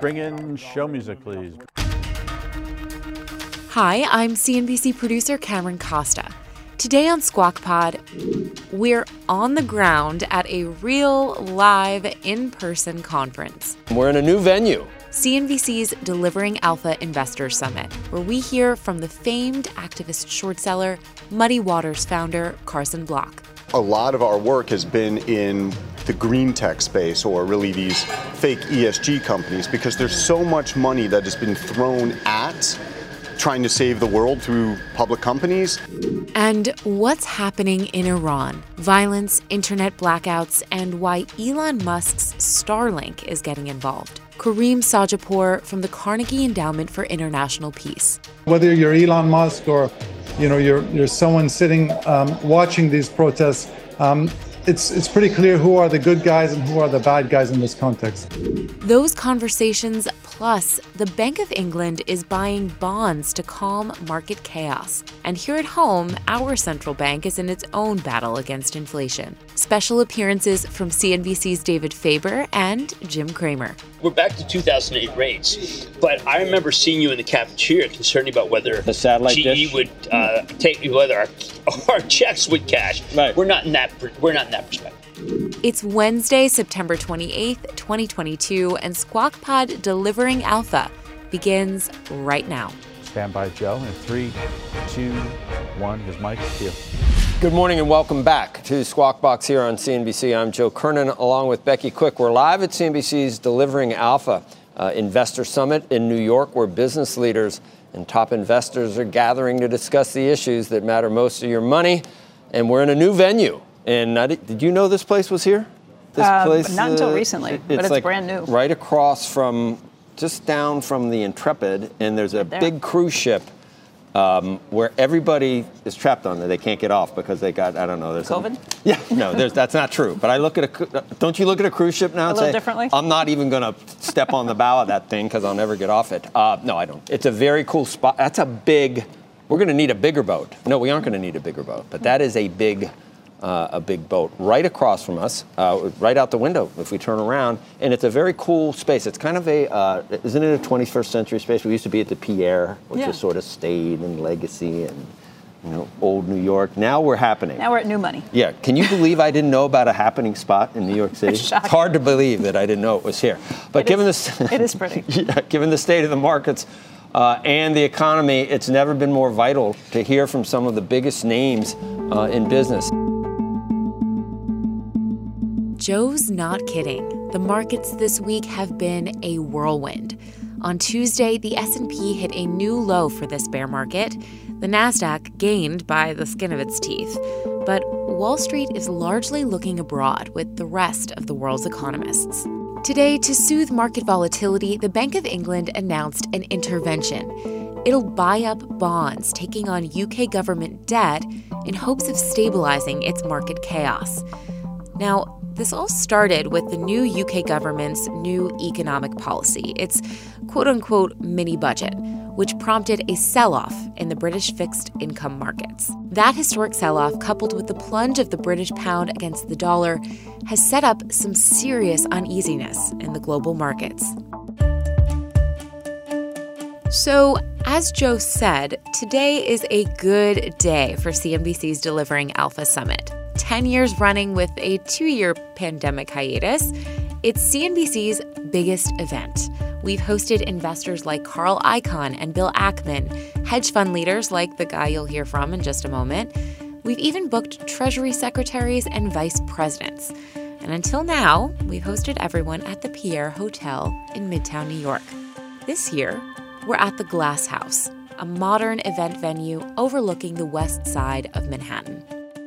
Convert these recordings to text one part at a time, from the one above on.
Bring in show music, please. Hi, I'm CNBC producer Cameron Costa. Today on Squawk Pod, we're on the ground at a real live in person conference. We're in a new venue. CNBC's Delivering Alpha Investor Summit, where we hear from the famed activist short seller, Muddy Waters founder Carson Block. A lot of our work has been in the green tech space or really these fake ESG companies because there's so much money that has been thrown at trying to save the world through public companies. And what's happening in Iran? Violence, internet blackouts, and why Elon Musk's Starlink is getting involved. Karim Sadjadpour from the Carnegie Endowment for International Peace. Whether you're Elon Musk or you know you're you're someone sitting um, watching these protests, um, it's it's pretty clear who are the good guys and who are the bad guys in this context. Those conversations plus the Bank of England is buying bonds to calm market chaos. And here at home, our central bank is in its own battle against inflation. Special appearances from CNBC's David Faber and Jim Cramer. We're back to 2008 rates, but I remember seeing you in the cafeteria concerned about whether the satellite GE dish? would uh, take whether our, our checks would cash. Right. We're not in that. We're not in that perspective. It's Wednesday, September 28th, 2022, and Squawk Pod Delivering Alpha begins right now. Stand by, Joe. In three, two, one. Here's Mike. See you. Good morning and welcome back to Squawk Box here on CNBC. I'm Joe Kernan along with Becky Quick. We're live at CNBC's Delivering Alpha uh, Investor Summit in New York, where business leaders and top investors are gathering to discuss the issues that matter most to your money. And we're in a new venue. And I did, did you know this place was here? This Uh, not until recently, but it's like brand new. Right across from, just down from the Intrepid, and there's a there. big cruise ship um, where everybody is trapped on there. They can't get off because they got I don't know. There's some- COVID? yeah, no, there's, that's not true. But I look at a cru- don't you look at a cruise ship now and little say differently? I'm not even going to step on the bow of that thing because I'll never get off it. Uh, no, I don't. It's a very cool spot. That's a big. We're going to need a bigger boat. No, we aren't going to need a bigger boat. But that is a big. Uh, a big boat right across from us, uh, right out the window if we turn around, and it's a very cool space. It's kind of a, uh, isn't it a 21st century space? We used to be at the Pierre, which Yeah. is sort of stayed and legacy and you know old New York. Now we're happening. Now we're at new money. Yeah, can you believe I didn't know about a happening spot in New York City? It's shocking. hard to believe that I didn't know it was here. But It given is- this, it is pretty. yeah, given the state of the markets uh, and the economy, it's never been more vital to hear from some of the biggest names uh, in business. Joe's not kidding. The markets this week have been a whirlwind. On Tuesday, the S&P hit a new low for this bear market. The Nasdaq gained by the skin of its teeth. But Wall Street is largely looking abroad with the rest of the world's economists. Today, to soothe market volatility, the Bank of England announced an intervention. It'll buy up bonds taking on UK government debt in hopes of stabilizing its market chaos. Now, this all started with the new UK government's new economic policy, its quote unquote mini budget, which prompted a sell off in the British fixed income markets. That historic sell off, coupled with the plunge of the British pound against the dollar, has set up some serious uneasiness in the global markets. So, as Joe said, today is a good day for CNBC's Delivering Alpha Summit. 10 years running with a two year pandemic hiatus, it's CNBC's biggest event. We've hosted investors like Carl Icahn and Bill Ackman, hedge fund leaders like the guy you'll hear from in just a moment. We've even booked Treasury secretaries and vice presidents. And until now, we've hosted everyone at the Pierre Hotel in Midtown New York. This year, we're at the Glass House, a modern event venue overlooking the west side of Manhattan.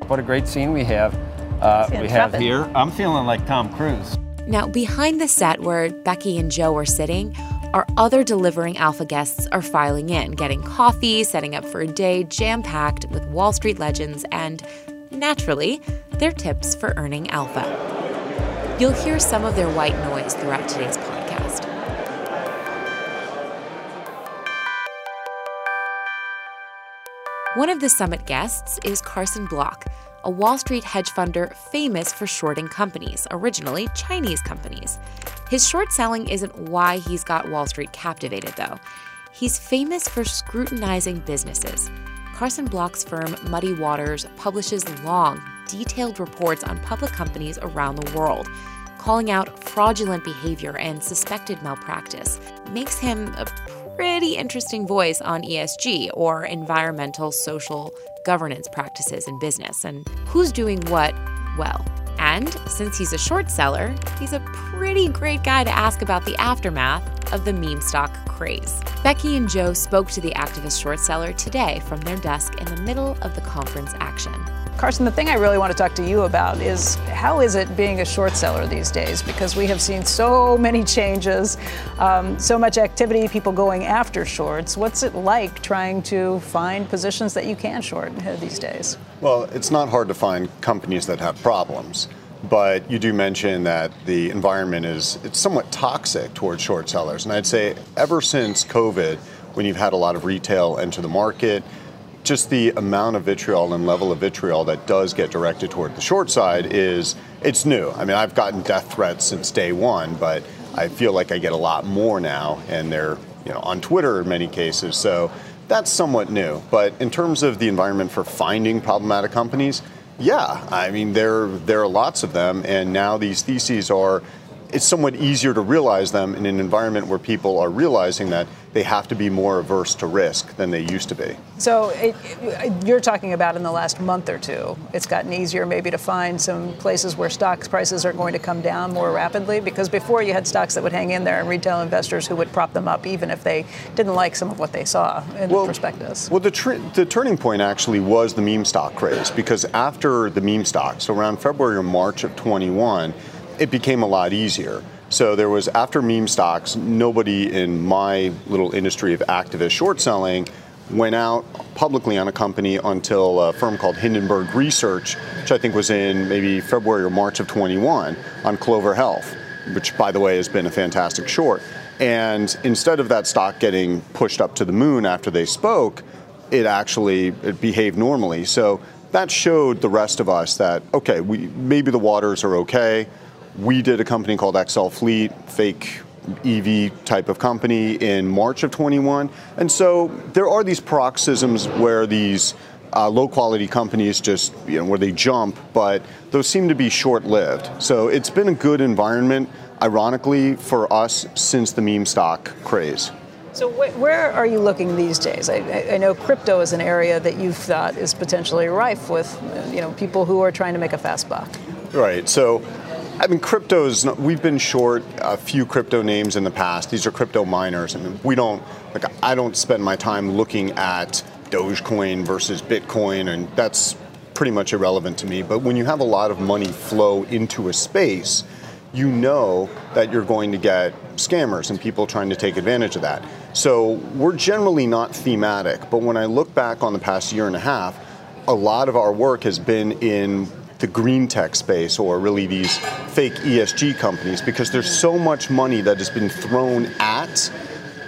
What a great scene we have. Uh, we have here. I'm feeling like Tom Cruise. Now, behind the set where Becky and Joe are sitting, our other delivering alpha guests are filing in, getting coffee, setting up for a day jam packed with Wall Street legends, and naturally, their tips for earning alpha. You'll hear some of their white noise throughout today's One of the summit guests is Carson Block, a Wall Street hedge funder famous for shorting companies, originally Chinese companies. His short selling isn't why he's got Wall Street captivated, though. He's famous for scrutinizing businesses. Carson Block's firm, Muddy Waters, publishes long, detailed reports on public companies around the world, calling out fraudulent behavior and suspected malpractice. Makes him a pretty interesting voice on ESG or environmental, social, governance practices in business and who's doing what well. And since he's a short seller, he's a pretty great guy to ask about the aftermath of the meme stock craze. Becky and Joe spoke to the activist short seller today from their desk in the middle of the conference action. Carson, the thing I really want to talk to you about is how is it being a short seller these days? Because we have seen so many changes, um, so much activity, people going after shorts. What's it like trying to find positions that you can short these days? Well, it's not hard to find companies that have problems. But you do mention that the environment is it's somewhat toxic towards short sellers. And I'd say ever since COVID, when you've had a lot of retail enter the market, just the amount of vitriol and level of vitriol that does get directed toward the short side is it's new. I mean, I've gotten death threats since day one, but I feel like I get a lot more now, and they're you know on Twitter in many cases. So that's somewhat new. But in terms of the environment for finding problematic companies, yeah, I mean there there are lots of them, and now these theses are it's somewhat easier to realize them in an environment where people are realizing that they have to be more averse to risk than they used to be. So it, you're talking about in the last month or two, it's gotten easier maybe to find some places where stocks prices are going to come down more rapidly because before you had stocks that would hang in there and retail investors who would prop them up even if they didn't like some of what they saw in well, the prospectus. Well, the, tr- the turning point actually was the meme stock craze because after the meme stocks, so around February or March of 21, it became a lot easier. So there was after meme stocks, nobody in my little industry of activist short selling went out publicly on a company until a firm called Hindenburg Research, which I think was in maybe February or March of 21 on Clover Health, which by the way has been a fantastic short. And instead of that stock getting pushed up to the moon after they spoke, it actually it behaved normally. So that showed the rest of us that okay, we maybe the waters are okay we did a company called XL Fleet, fake EV type of company in March of 21. And so there are these paroxysms where these uh, low quality companies just, you know, where they jump, but those seem to be short lived. So it's been a good environment, ironically, for us since the meme stock craze. So wh- where are you looking these days? I, I, know crypto is an area that you've thought is potentially rife with, you know, people who are trying to make a fast buck. Right. So I mean, cryptos, we've been short a few crypto names in the past. These are crypto miners. I mean, we don't, like, I don't spend my time looking at Dogecoin versus Bitcoin, and that's pretty much irrelevant to me. But when you have a lot of money flow into a space, you know that you're going to get scammers and people trying to take advantage of that. So we're generally not thematic, but when I look back on the past year and a half, a lot of our work has been in the green tech space or really these fake ESG companies because there's so much money that has been thrown at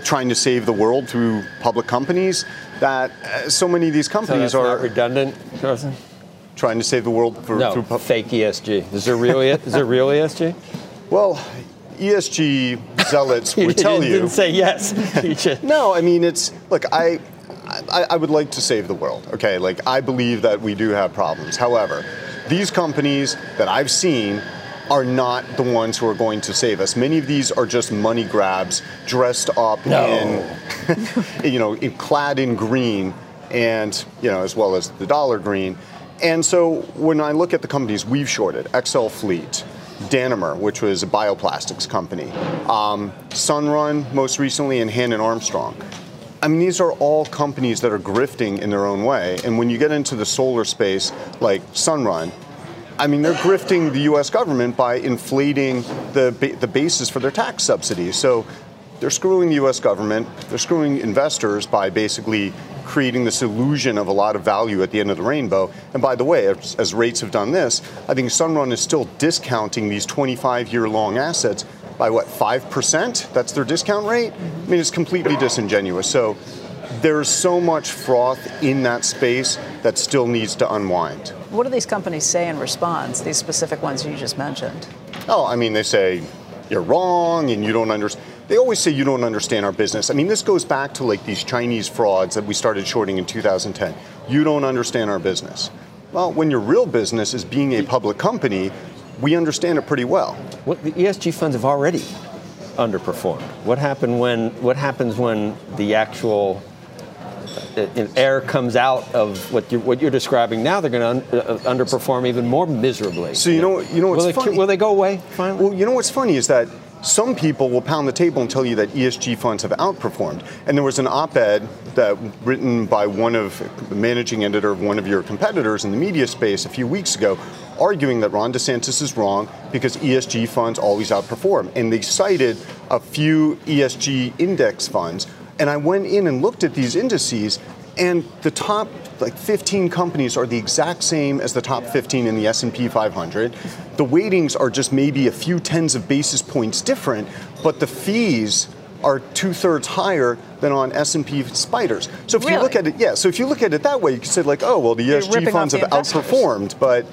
trying to save the world through public companies that uh, so many of these companies so are redundant, Carson. Trying to save the world for, no, through pu- fake ESG. Is there real? is there real ESG? Well, ESG zealots would tell you. Didn't say yes. no, I mean it's look. I, I I would like to save the world. Okay, like I believe that we do have problems. However, these companies that I've seen are not the ones who are going to save us. Many of these are just money grabs dressed up no. in, you know, in, clad in green and, you know, as well as the dollar green. And so when I look at the companies we've shorted, XL Fleet, Danimer, which was a bioplastics company, um, Sunrun most recently, and Hannon Armstrong. I mean, these are all companies that are grifting in their own way. And when you get into the solar space, like Sunrun, I mean, they're grifting the U.S. government by inflating the the basis for their tax subsidies. So they're screwing the U.S. government. They're screwing investors by basically creating this illusion of a lot of value at the end of the rainbow. And by the way, as, as rates have done this, I think Sunrun is still discounting these 25-year-long assets by what 5%? That's their discount rate. I mean, it's completely disingenuous. So there's so much froth in that space that still needs to unwind. What do these companies say in response? These specific ones you just mentioned. Oh, I mean, they say you're wrong and you don't understand. They always say you don't understand our business. I mean, this goes back to like these Chinese frauds that we started shorting in 2010. You don't understand our business. Well, when your real business is being a public company, we understand it pretty well. What the ESG funds have already underperformed. What happened when? What happens when the actual uh, air comes out of what you're, what you're describing now? They're going to un, uh, underperform even more miserably. So you know, you know what's will funny? They, will they go away finally? Well, you know what's funny is that some people will pound the table and tell you that ESG funds have outperformed. And there was an op-ed that written by one of the managing editor of one of your competitors in the media space a few weeks ago, arguing that Ron DeSantis is wrong because ESG funds always outperform. And they cited a few ESG index funds. And I went in and looked at these indices, and the top like 15 companies are the exact same as the top 15 in the S&P 500. The weightings are just maybe a few tens of basis points different, but the fees are two thirds higher than on S&P spiders. So if really? you look at it, yeah. So if you look at it that way, you can say like, oh well, the ESG funds have outperformed, but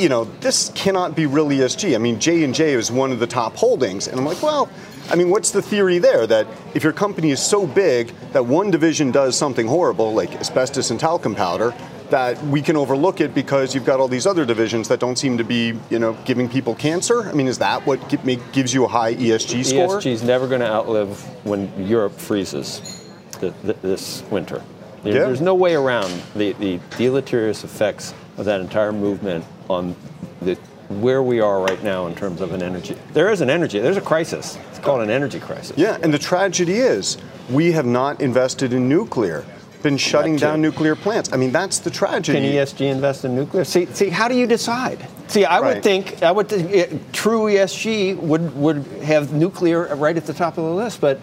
you know this cannot be real ESG. I mean, J and J is one of the top holdings, and I'm like, well I mean, what's the theory there? That if your company is so big that one division does something horrible, like asbestos and talcum powder, that we can overlook it because you've got all these other divisions that don't seem to be, you know, giving people cancer? I mean, is that what gives you a high ESG score? ESG is never going to outlive when Europe freezes this winter. yeah. There's no way around the, the deleterious effects of that entire movement on the where we are right now in terms of an energy. There is an energy, there's a crisis. It's called an energy crisis. Yeah, and the tragedy is we have not invested in nuclear, been shutting down nuclear plants. I mean, that's the tragedy. Can ESG invest in nuclear? See, see how do you decide? See, I right. would think, I would think it, true ESG would, would have nuclear right at the top of the list, but,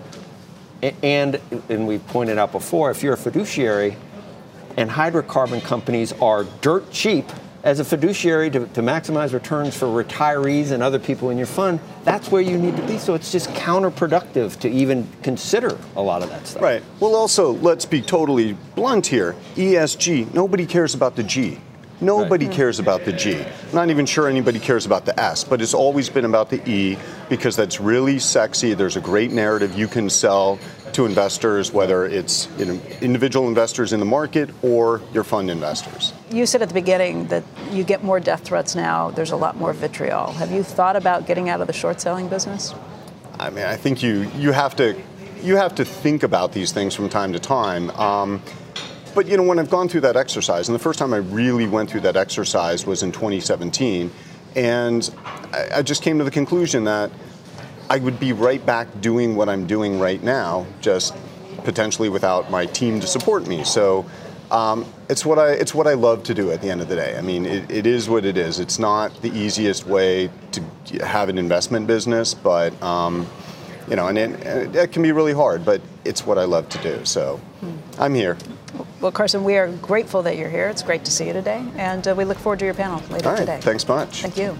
and, and we pointed out before, if you're a fiduciary and hydrocarbon companies are dirt cheap, as a fiduciary to, to, maximize returns for retirees and other people in your fund, that's where you need to be. So it's just counterproductive to even consider a lot of that stuff. Right. Well, also, let's be totally blunt here ESG, nobody cares about the G. Nobody right. cares about the G. Not even sure anybody cares about the S, but it's always been about the E because that's really sexy. There's a great narrative you can sell to investors, whether it's you know, individual investors in the market or your fund investors. You said at the beginning that you get more death threats now. There's a lot more vitriol. Have you thought about getting out of the short selling business? I mean, I think you you have to you have to think about these things from time to time. Um, but you know, when I've gone through that exercise, and the first time I really went through that exercise was in 2017, and I, I just came to the conclusion that I would be right back doing what I'm doing right now, just potentially without my team to support me. So. Um, it's what I it's what I love to do at the end of the day. I mean, it, it is what it is. It's not the easiest way to have an investment business, but um, you know, and it, it, can be really hard. But it's what I love to do. So I'm here. Well, Carson, we are grateful that you're here. It's great to see you today, and uh, we look forward to your panel later All right, today. Thanks much. Thank you.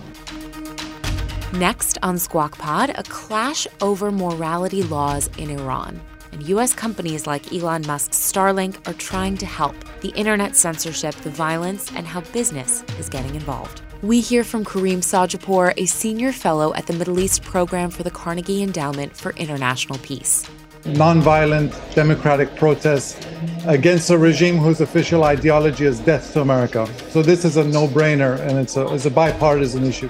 Next on Squawk Pod, a clash over morality laws in Iran. And U.S. companies like Elon Musk's Starlink are trying to help the internet censorship, the violence, and how business is getting involved. We hear from Karim Sadjadpour, a senior fellow at the Middle East program for the Carnegie Endowment for International Peace nonviolent democratic protests against a regime whose official ideology is death to America. So this is a no-brainer and it's a, it's a bipartisan issue.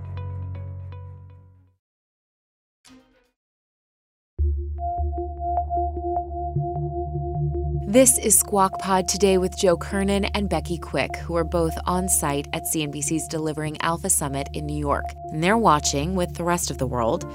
This is Squawk Pod today with Joe Kernan and Becky Quick, who are both on site at CNBC's Delivering Alpha Summit in New York. And they're watching with the rest of the world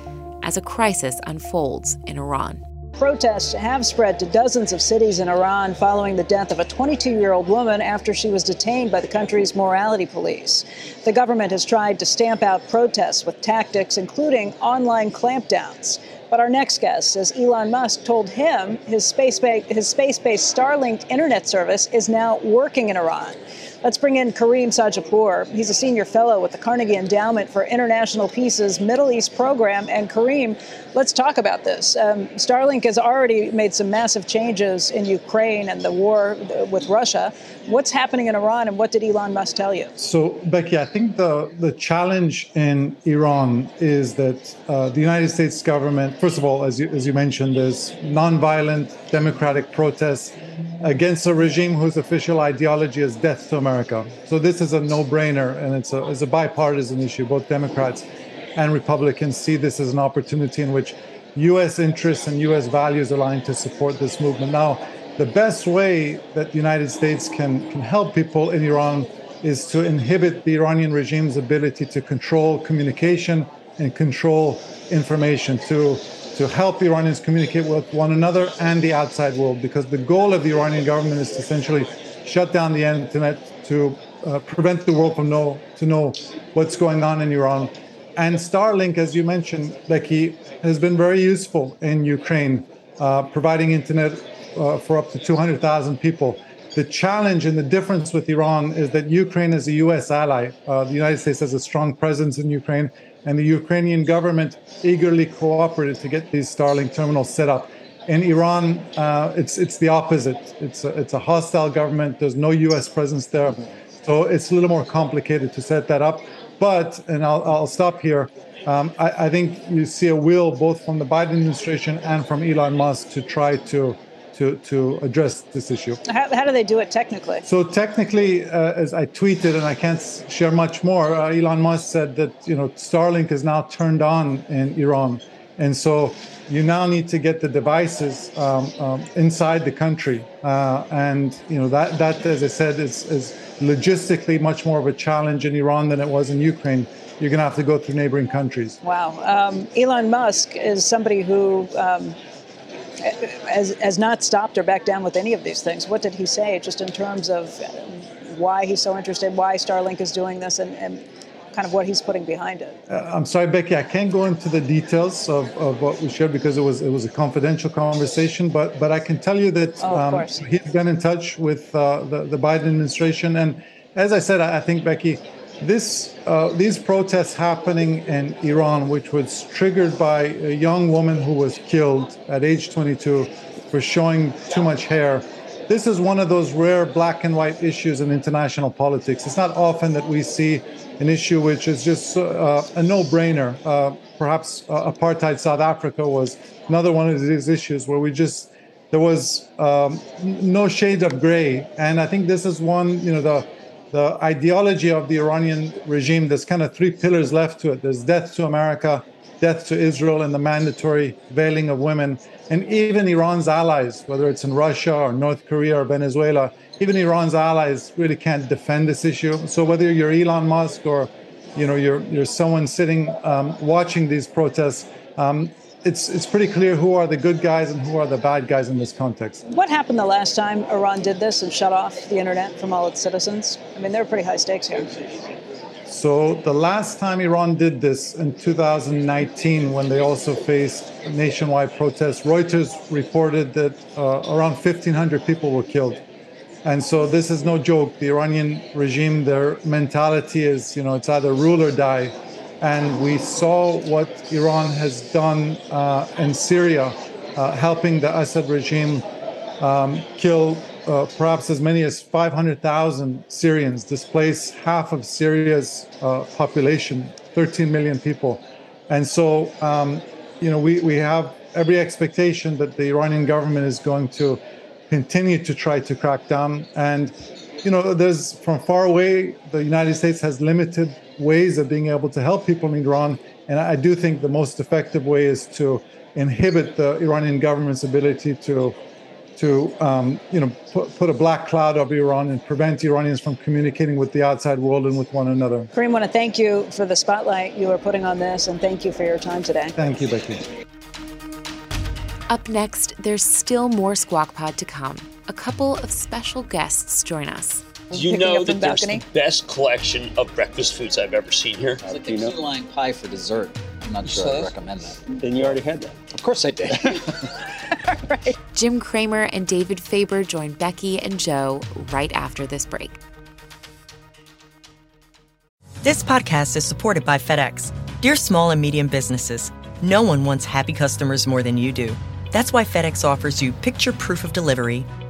as a crisis unfolds in Iran. Protests have spread to dozens of cities in Iran following the death of a 22 year old woman after she was detained by the country's morality police. The government has tried to stamp out protests with tactics, including online clampdowns. But our next guest says Elon Musk told him his space-based, his space-based Starlink internet service is now working in Iran. Let's bring in Karim Sadjadpour. He's a senior fellow with the Carnegie Endowment for International Peace's Middle East program. And Karim, let's talk about this. Um, Starlink has already made some massive changes in Ukraine and the war with Russia. What's happening in Iran, and what did Elon Musk tell you? So, Becky, I think the, the challenge in Iran is that uh, the United States government, first of all, as you, as you mentioned, there's nonviolent democratic protests against a regime whose official ideology is death to America. So this is a no-brainer, and it's a, it's a bipartisan issue. Both Democrats and Republicans see this as an opportunity in which U.S. interests and U.S. values align to support this movement. Now, the best way that the United States can, can help people in Iran is to inhibit the Iranian regime's ability to control communication and control information, to to help Iranians communicate with one another and the outside world, because the goal of the Iranian government is to essentially shut down the internet to uh, prevent the world from know to know what's going on in Iran. And Starlink, as you mentioned, Becky, has been very useful in Ukraine, uh, providing internet uh, for up to 200,000 people. The challenge and the difference with Iran is that Ukraine is a U.S. ally. Uh, the United States has a strong presence in Ukraine, and the Ukrainian government eagerly cooperated to get these Starlink terminals set up. In Iran, uh, it's it's the opposite. It's a, it's a hostile government. There's no U.S. presence there, so it's a little more complicated to set that up. But and I'll I'll stop here. Um, I, I think you see a will both from the Biden administration and from Elon Musk to try to to, to address this issue. How, how do they do it technically? So technically, uh, as I tweeted, and I can't share much more, uh, Elon Musk said that you know Starlink is now turned on in Iran, and so you now need to get the devices um, um, inside the country, uh, and you know that that, as I said, is, is logistically much more of a challenge in Iran than it was in Ukraine you're going to have to go through neighboring countries. Wow. Um, Elon Musk is somebody who um, has, has not stopped or backed down with any of these things. What did he say, just in terms of why he's so interested, why Starlink is doing this, and, and kind of what he's putting behind it? Uh, I'm sorry, Becky, I can't go into the details of, of what we shared because it was it was a confidential conversation. But but I can tell you that oh, um, he's been in touch with uh, the the Biden administration, and as I said, I think Becky this, uh, these protests happening in Iran, which was triggered by a young woman who was killed at age 22 for showing too much hair. This is one of those rare black and white issues in international politics. It's not often that we see an issue which is just uh, a no-brainer. Uh, perhaps uh, apartheid South Africa was another one of these issues where we just there was um, no shade of gray, and I think this is one. You know, the the ideology of the Iranian regime, there's kind of three pillars left to it. There's death to America, death to Israel, and the mandatory veiling of women. And even Iran's allies, whether it's in Russia or North Korea or Venezuela, even Iran's allies really can't defend this issue. So whether you're Elon Musk or you know you're you're someone sitting um, watching these protests, um, it's it's pretty clear who are the good guys and who are the bad guys in this context. What happened the last time Iran did this and shut off the internet from all its citizens? I mean, there are pretty high stakes here. So the last time Iran did this in 2019, when they also faced nationwide protests, Reuters reported that uh, around 1,500 people were killed. And so this is no joke. The Iranian regime, their mentality is, you know, it's either rule or die. And we saw what Iran has done uh, in Syria, uh, helping the Assad regime um, kill uh, perhaps as many as 500,000 Syrians, displace half of Syria's uh, population, 13 million people. And so, um, you know, we, we have every expectation that the Iranian government is going to continue to try to crack down. And, you know, there's from far away, the United States has limited ways of being able to help people in Iran. And I do think the most effective way is to inhibit the Iranian government's ability to to um, you know put, put, a black cloud over Iran and prevent Iranians from communicating with the outside world and with one another. Karim, want to thank you for the spotlight you are putting on this, and thank you for your time today. Thank you, Becky. Up next, there's still more Squawk Pod to come. A couple of special guests join us. Do you know that there's the best collection of breakfast foods I've ever seen here? It's like a key lime pie for dessert. I'm not sure I recommend that. Then you already had that. Of course I did. right. Jim Cramer and David Faber join Becky and Joe right after this break. This podcast is supported by FedEx. Dear small and medium businesses, no one wants happy customers more than you do. That's why FedEx offers you picture proof of delivery,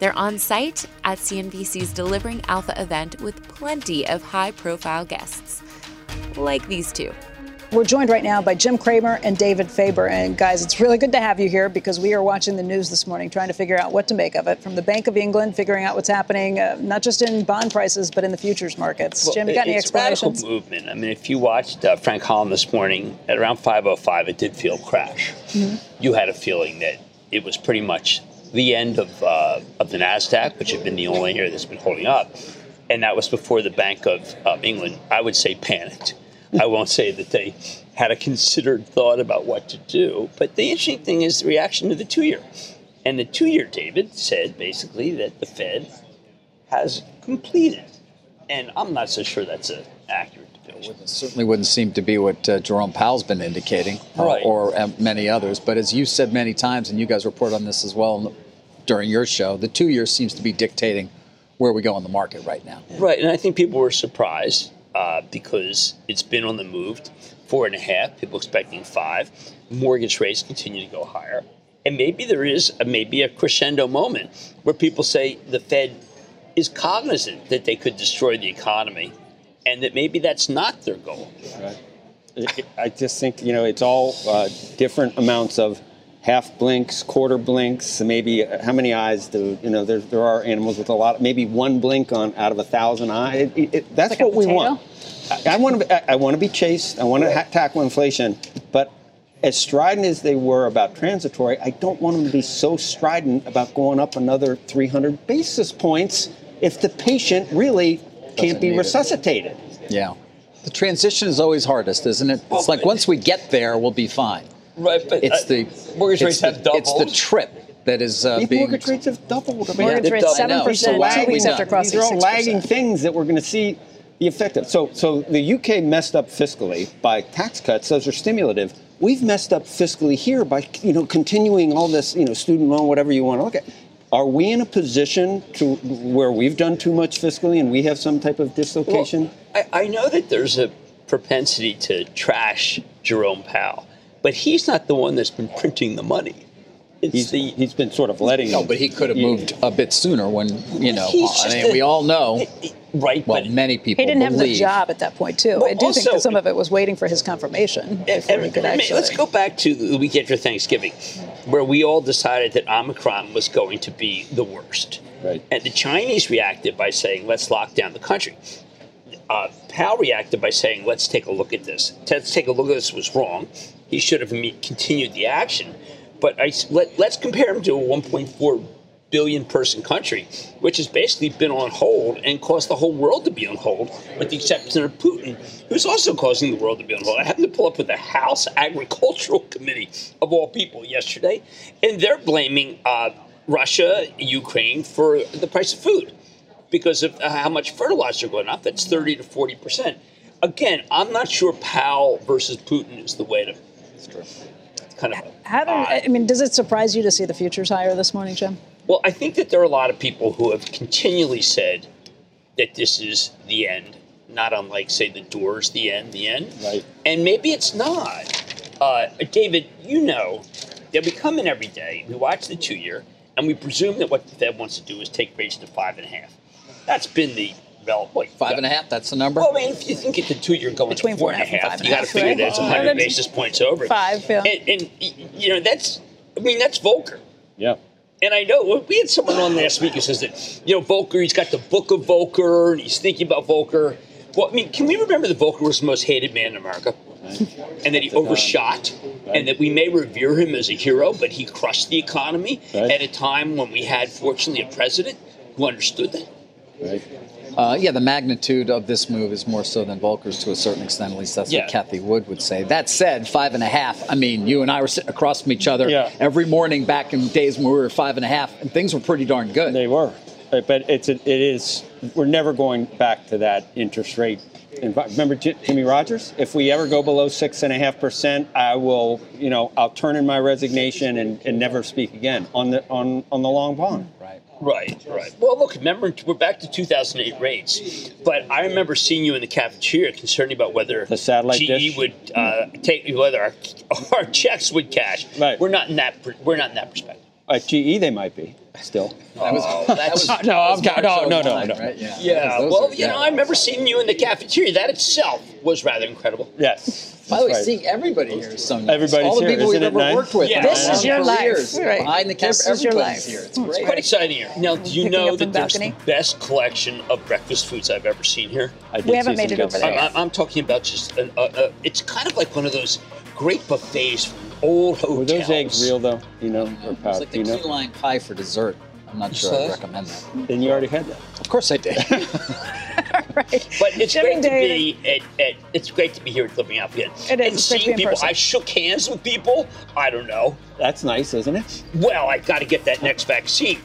They're on site at CNBC's Delivering Alpha event with plenty of high profile guests, like these two. We're joined right now by Jim Cramer and David Faber. And guys, it's really good to have you here because we are watching the news this morning, trying to figure out what to make of it. From the Bank of England, figuring out what's happening, uh, not just in bond prices, but in the futures markets. Well, Jim, you got any it's explanations? Radical movement. I mean, if you watched uh, Frank Holland this morning at around 5:05, it did feel crash. Mm-hmm. You had a feeling that it was pretty much the end of uh, of the Nasdaq, which had been the only area that's been holding up, and that was before the Bank of England, I would say, panicked. I won't say that they had a considered thought about what to do. But the interesting thing is the reaction to the two year. And the two year, David said basically that the Fed has completed. And I'm not so sure that's an accurate It certainly wouldn't seem to be what uh, Jerome Powell's been indicating, uh, Right. or uh, many others. But as you said many times, and you guys report on this as well during your show, the two years seems to be dictating where we go in the market right now. Right, and I think people were surprised uh, because it's been on the move. Four and a half, people expecting five. Mortgage rates continue to go higher. And maybe there is a, maybe a crescendo moment where people say the Fed is cognizant that they could destroy the economy and that maybe that's not their goal. Right. I just think you know it's all uh, different amounts of half blinks, quarter blinks, maybe uh, how many eyes do you know? There, there are animals with a lot, maybe one blink on out of a thousand eyes. It, it, that's Like what we want. I, I want to. I, I want to be chased. I want to ha- tackle inflation, but. As strident as they were about transitory, I don't want them to be so strident about going up another 300 basis points if the patient really can't be need it. resuscitated. Yeah. The transition is always hardest, isn't it? It's like once we get there, we'll be fine. Right, but It's uh, the mortgage it's rates the, have doubled. It's the trip that is uh, being. mortgage rates have doubled. Mortgage Yeah, rates 7% two Lagging weeks after done. crossing These are all 6%. lagging things that we're going to see the effect of. So, so the UK messed up fiscally by tax cuts; those are stimulative. We've messed up fiscally here by you know continuing all this you know student loan, whatever you want to look at. Are we in a position to where we've done too much fiscally and we have some type of dislocation? I, I know that there's a propensity to trash Jerome Powell, but he's not the one that's been printing the money. It's He's, the he's been sort of letting. No, but he could have moved a bit sooner when, you know, He's I just mean, a- we all know, right, well, but many people He didn't have the job at that point, too. Well, I do think that some of it was waiting for his confirmation before he And- could and actually. Let's go back to the week after Thanksgiving, where we all decided that Omicron was going to be the worst. Right. And the Chinese reacted by saying, let's lock down the country. uh, Powell reacted by saying, "Let's take a look at this. Let's take a look at this. Was wrong. He should have continued the action." But I, let, let's compare him to a 1.4 billion person country, which has basically been on hold and caused the whole world to be on hold, with the exception of Putin, who's also causing the world to be on hold. I happened to pull up with the House Agricultural Committee of all people yesterday, and they're blaming uh, Russia, Ukraine for the price of food because of how much fertilizer going up. That's 30 to 40 percent. Again, I'm not sure Powell versus Putin is the way to. That's true. Kind of. How do, I mean, does it surprise you to see the futures higher this morning, Jim? Well, I think that there are a lot of people who have continually said that this is the end, not unlike, say, the doors, the end, the end. Right. And maybe it's not. Uh, David, you know that we come in every day, we watch the two year, and we presume that what the Fed wants to do is take rates to five and a half. That's been the well, wait, Five and a half, that's the number? Well, I mean, if you think at the two year going Between to four and a four and a half you got to figure half, that's right? 100 basis points over. Five, yeah. And, and you know, that's, I mean, that's Volcker. Yeah. And I know we had someone on last week who says that, you know, Volcker, he's got the book of Volcker, and he's thinking about Volcker. Well, I mean, can we remember that Volcker was the most hated man in America? And that he overshot, and that we may revere him as a hero, but he crushed the economy at a time when we had, fortunately, a president who understood that. Right. Uh, yeah, the magnitude of this move is more so than Volcker's to a certain extent. At least that's Yeah. what Cathie Wood would say. That said, five and a half. I mean, you and I were sitting across from each other Yeah. every morning back in days when we were five and a half, and things were pretty darn good. They were, but it's a, it is. We're never going back to that interest rate. Remember Jimmy Rogers? If we ever go below six and a half percent, I will, you know, I'll turn in my resignation and, and never speak again on the on on the long bond. Right. Right, right. Well, look, remember, we're back to 2008 rates, but I remember seeing you in the cafeteria concerned about whether The satellite GE dish? would uh, take whether our, our checks would cash. Right. We're not in that. We're not in that perspective. At GE, they might be still. That was, that was, No, that was I'm- no, March no, no, no. Right? Yeah. Yeah. Well, are- you yeah. know, I remember seeing you in the cafeteria. That itself was rather incredible. Yes. By the way, right. seeing everybody here is so nice. Everybody's All the here, people we've isn't it ever nice? worked with. Yeah. This is your life, careers, right. Behind the camera, This is your everybody's life. here. It's great. Quite exciting here. Now, do you Picking know up the that there's the best collection of breakfast foods I've ever seen here? I we haven't made it over there. I'm, I'm, I'm talking about just an, uh, uh, it's kind of like one of those great buffets from old hotels. Were those eggs real though? You know, or It's powder? like Do you the key lime pie for dessert. I'm not sure I'd recommend that. Then you already had that. Of course I did. But it's Jimmy great to be at, at, it's great to be here at Living Out again. It is. And It's great to seeing be people, person. I shook hands with people. I don't know. That's nice, isn't it? Well, I got to get that next vaccine.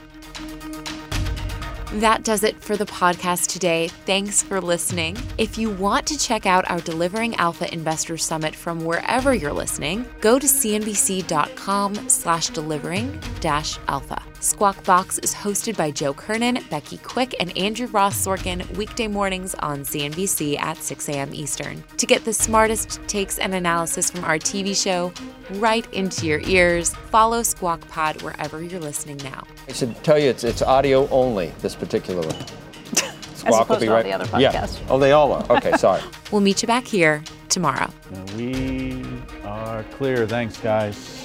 That does it for the podcast today. Thanks for listening. If you want to check out our Delivering Alpha Investor Summit from wherever you're listening, go to cnbc.com slash delivering dash alpha. Squawk Box is hosted by Joe Kernan, Becky Quick, and Andrew Ross Sorkin weekday mornings on CNBC at 6 a.m. Eastern. To get the smartest takes and analysis from our TV show right into your ears, follow Squawk Pod wherever you're listening now. I should tell you, it's it's audio only. This particular one. Squawk opposed to all the other Yeah. podcasts. Oh, they all are. Okay, sorry. We'll meet you back here tomorrow. We are clear. Thanks, guys.